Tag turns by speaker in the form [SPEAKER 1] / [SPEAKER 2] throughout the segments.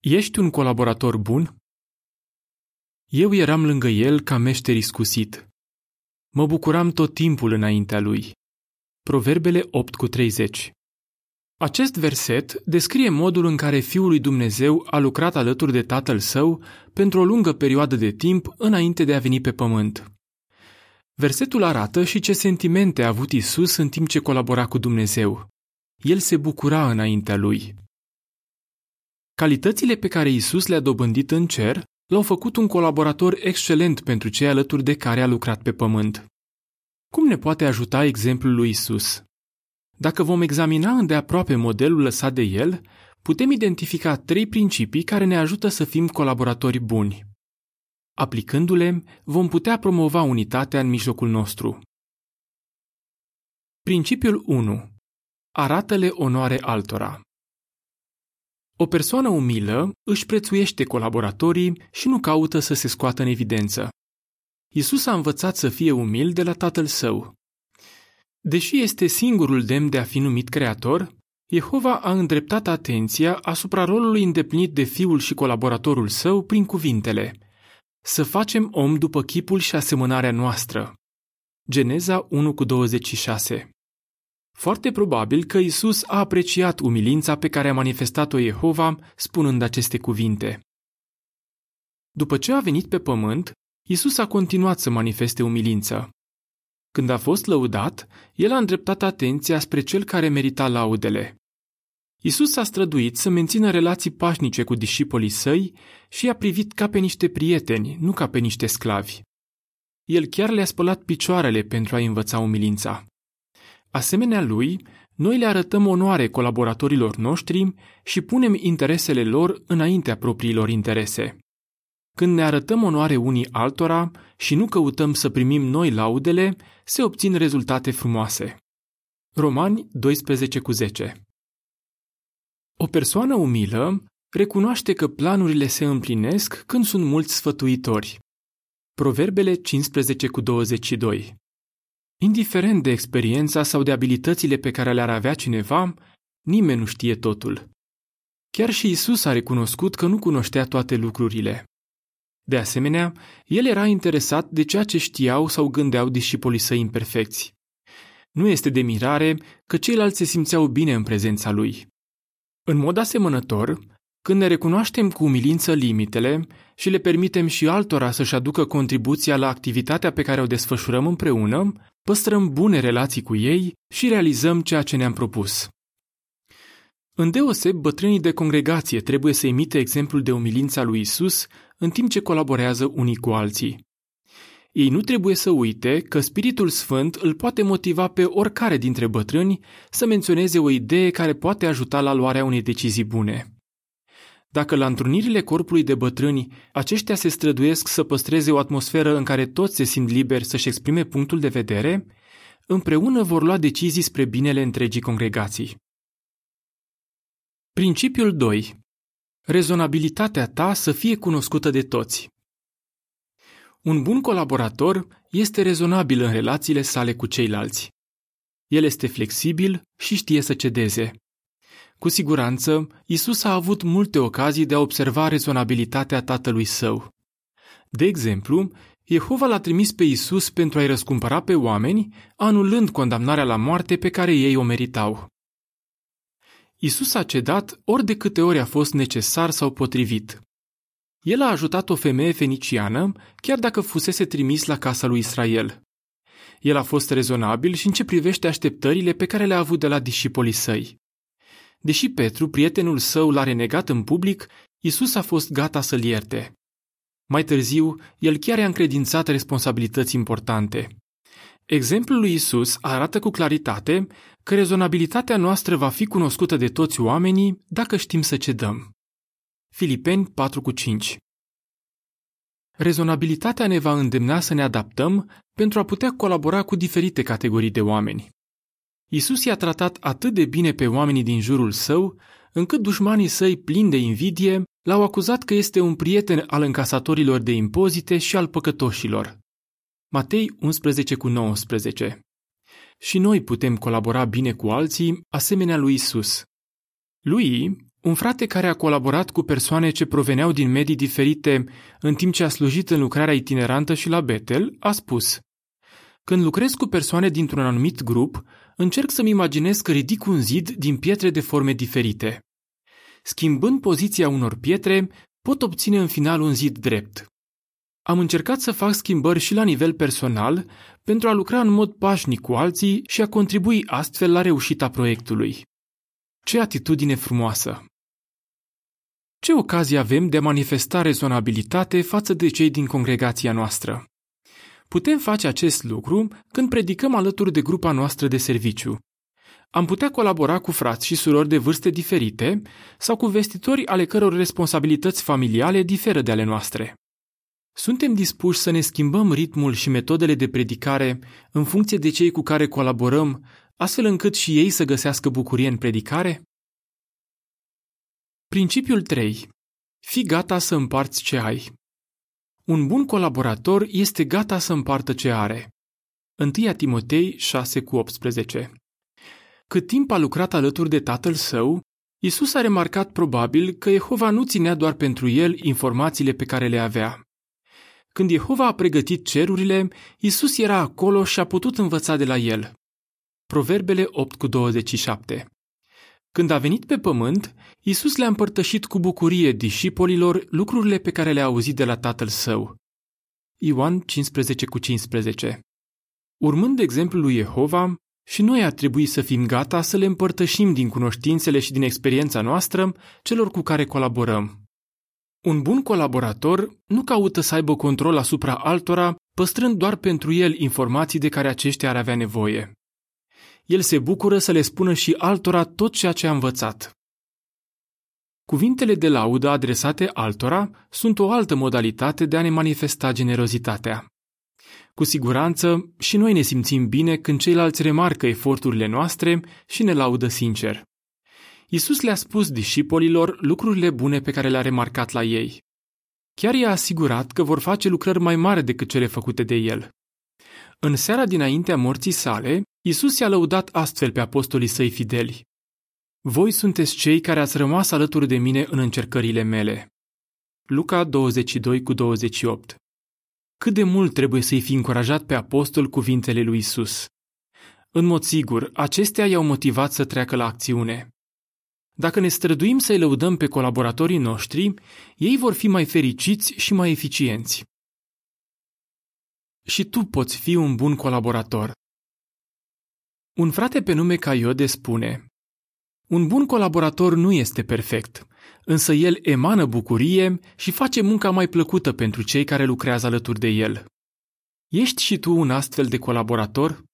[SPEAKER 1] Ești un colaborator bun? Eu eram lângă el ca meșter iscusit. Mă bucuram tot timpul înaintea lui. Proverbele 8 cu 30 Acest verset descrie modul în care Fiul lui Dumnezeu a lucrat alături de Tatăl Său pentru o lungă perioadă de timp înainte de a veni pe pământ. Versetul arată și ce sentimente a avut Isus în timp ce colabora cu Dumnezeu. El se bucura înaintea lui. Calitățile pe care Isus le-a dobândit în cer l-au făcut un colaborator excelent pentru cei alături de care a lucrat pe pământ. Cum ne poate ajuta exemplul lui Isus? Dacă vom examina îndeaproape modelul lăsat de el, putem identifica trei principii care ne ajută să fim colaboratori buni. Aplicându-le, vom putea promova unitatea în mijlocul nostru. Principiul 1. Arată-le onoare altora. O persoană umilă își prețuiește colaboratorii și nu caută să se scoată în evidență. Isus a învățat să fie umil de la tatăl său. Deși este singurul demn de a fi numit creator, Jehova a îndreptat atenția asupra rolului îndeplinit de fiul și colaboratorul său prin cuvintele Să facem om după chipul și asemănarea noastră. Geneza 1 cu 26 foarte probabil că Isus a apreciat umilința pe care a manifestat-o Jehova spunând aceste cuvinte. După ce a venit pe pământ, Isus a continuat să manifeste umilință. Când a fost lăudat, el a îndreptat atenția spre cel care merita laudele. Isus a străduit să mențină relații pașnice cu discipolii săi și i-a privit ca pe niște prieteni, nu ca pe niște sclavi. El chiar le-a spălat picioarele pentru a învăța umilința. Asemenea lui, noi le arătăm onoare colaboratorilor noștri și punem interesele lor înaintea propriilor interese. Când ne arătăm onoare unii altora și nu căutăm să primim noi laudele, se obțin rezultate frumoase. Romani 12 cu 10 O persoană umilă recunoaște că planurile se împlinesc când sunt mulți sfătuitori. Proverbele 15 cu 22 Indiferent de experiența sau de abilitățile pe care le-ar avea cineva, nimeni nu știe totul. Chiar și Isus a recunoscut că nu cunoștea toate lucrurile. De asemenea, el era interesat de ceea ce știau sau gândeau discipolii săi imperfecți. Nu este de mirare că ceilalți se simțeau bine în prezența lui. În mod asemănător, când ne recunoaștem cu umilință limitele și le permitem și altora să-și aducă contribuția la activitatea pe care o desfășurăm împreună, păstrăm bune relații cu ei și realizăm ceea ce ne-am propus. Îndeoseb, bătrânii de congregație trebuie să imite exemplul de umilința lui Isus în timp ce colaborează unii cu alții. Ei nu trebuie să uite că Spiritul Sfânt îl poate motiva pe oricare dintre bătrâni să menționeze o idee care poate ajuta la luarea unei decizii bune. Dacă la întrunirile corpului de bătrâni aceștia se străduiesc să păstreze o atmosferă în care toți se simt liberi să-și exprime punctul de vedere, împreună vor lua decizii spre binele întregii congregații. Principiul 2. Rezonabilitatea ta să fie cunoscută de toți. Un bun colaborator este rezonabil în relațiile sale cu ceilalți. El este flexibil și știe să cedeze. Cu siguranță, Isus a avut multe ocazii de a observa rezonabilitatea tatălui său. De exemplu, Jehova l-a trimis pe Isus pentru a-i răscumpăra pe oameni, anulând condamnarea la moarte pe care ei o meritau. Isus a cedat ori de câte ori a fost necesar sau potrivit. El a ajutat o femeie feniciană, chiar dacă fusese trimis la casa lui Israel. El a fost rezonabil și în ce privește așteptările pe care le-a avut de la discipolii săi. Deși Petru, prietenul său, l-a renegat în public, Isus a fost gata să-l ierte. Mai târziu, el chiar i-a încredințat responsabilități importante. Exemplul lui Isus arată cu claritate că rezonabilitatea noastră va fi cunoscută de toți oamenii dacă știm să cedăm. Filipeni 4,5 Rezonabilitatea ne va îndemna să ne adaptăm pentru a putea colabora cu diferite categorii de oameni. Isus i-a tratat atât de bine pe oamenii din jurul său, încât dușmanii săi plini de invidie l-au acuzat că este un prieten al încasatorilor de impozite și al păcătoșilor. Matei 11 cu 19 Și noi putem colabora bine cu alții, asemenea lui Isus. Lui Un frate care a colaborat cu persoane ce proveneau din medii diferite în timp ce a slujit în lucrarea itinerantă și la Betel, a spus Când lucrez cu persoane dintr-un anumit grup, încerc să-mi imaginez că ridic un zid din pietre de forme diferite. Schimbând poziția unor pietre, pot obține în final un zid drept. Am încercat să fac schimbări și la nivel personal pentru a lucra în mod pașnic cu alții și a contribui astfel la reușita proiectului. Ce atitudine frumoasă! Ce ocazie avem de a manifesta rezonabilitate față de cei din congregația noastră? Putem face acest lucru când predicăm alături de grupa noastră de serviciu. Am putea colabora cu frați și surori de vârste diferite sau cu vestitori ale căror responsabilități familiale diferă de ale noastre. Suntem dispuși să ne schimbăm ritmul și metodele de predicare în funcție de cei cu care colaborăm, astfel încât și ei să găsească bucurie în predicare? Principiul 3. Fii gata să împarți ce ai. Un bun colaborator este gata să împartă ce are. 1 Timotei 6 cu 18 Cât timp a lucrat alături de tatăl său, Isus a remarcat probabil că Jehova nu ținea doar pentru el informațiile pe care le avea. Când Jehova a pregătit cerurile, Isus era acolo și a putut învăța de la el. Proverbele 8 cu 27 Când a venit pe pământ, Isus le-a împărtășit cu bucurie discipolilor lucrurile pe care le-a auzit de la tatăl său. Ioan 15 cu 15 Urmând exemplul lui Jehova, și noi ar trebui să fim gata să le împărtășim din cunoștințele și din experiența noastră celor cu care colaborăm. Un bun colaborator nu caută să aibă control asupra altora, păstrând doar pentru el informații de care aceștia ar avea nevoie. El se bucură să le spună și altora tot ceea ce a învățat. Cuvintele de laudă adresate altora sunt o altă modalitate de a ne manifesta generozitatea. Cu siguranță, și noi ne simțim bine când ceilalți remarcă eforturile noastre și ne laudă sincer. Isus le-a spus discipolilor lucrurile bune pe care le-a remarcat la ei. Chiar i-a asigurat că vor face lucrări mai mari decât cele făcute de el. În seara dinaintea morții sale, Isus i-a lăudat astfel pe apostolii săi fideli. Voi sunteți cei care ați rămas alături de mine în încercările mele. Luca 22 cu 28 Cât de mult trebuie să-i fi încurajat pe apostol cuvintele lui Isus. În mod sigur, acestea i-au motivat să treacă la acțiune. Dacă ne străduim să-i lăudăm pe colaboratorii noștri, ei vor fi mai fericiți și mai eficienți. Și tu poți fi un bun colaborator. Un frate pe nume Caiode spune Un bun colaborator nu este perfect, însă el emană bucurie și face munca mai plăcută pentru cei care lucrează alături de el. Ești și tu un astfel de colaborator?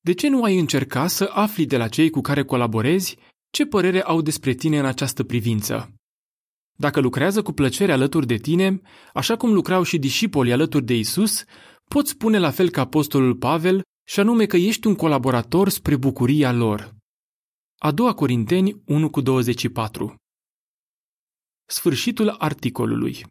[SPEAKER 1] De ce nu ai încerca să afli de la cei cu care colaborezi ce părere au despre tine în această privință? Dacă lucrează cu plăcere alături de tine, așa cum lucrau și discipolii alături de Isus, poți spune la fel ca apostolul Pavel, și anume că ești un colaborator spre bucuria lor. A doua Corinteni 1 cu 24 Sfârșitul articolului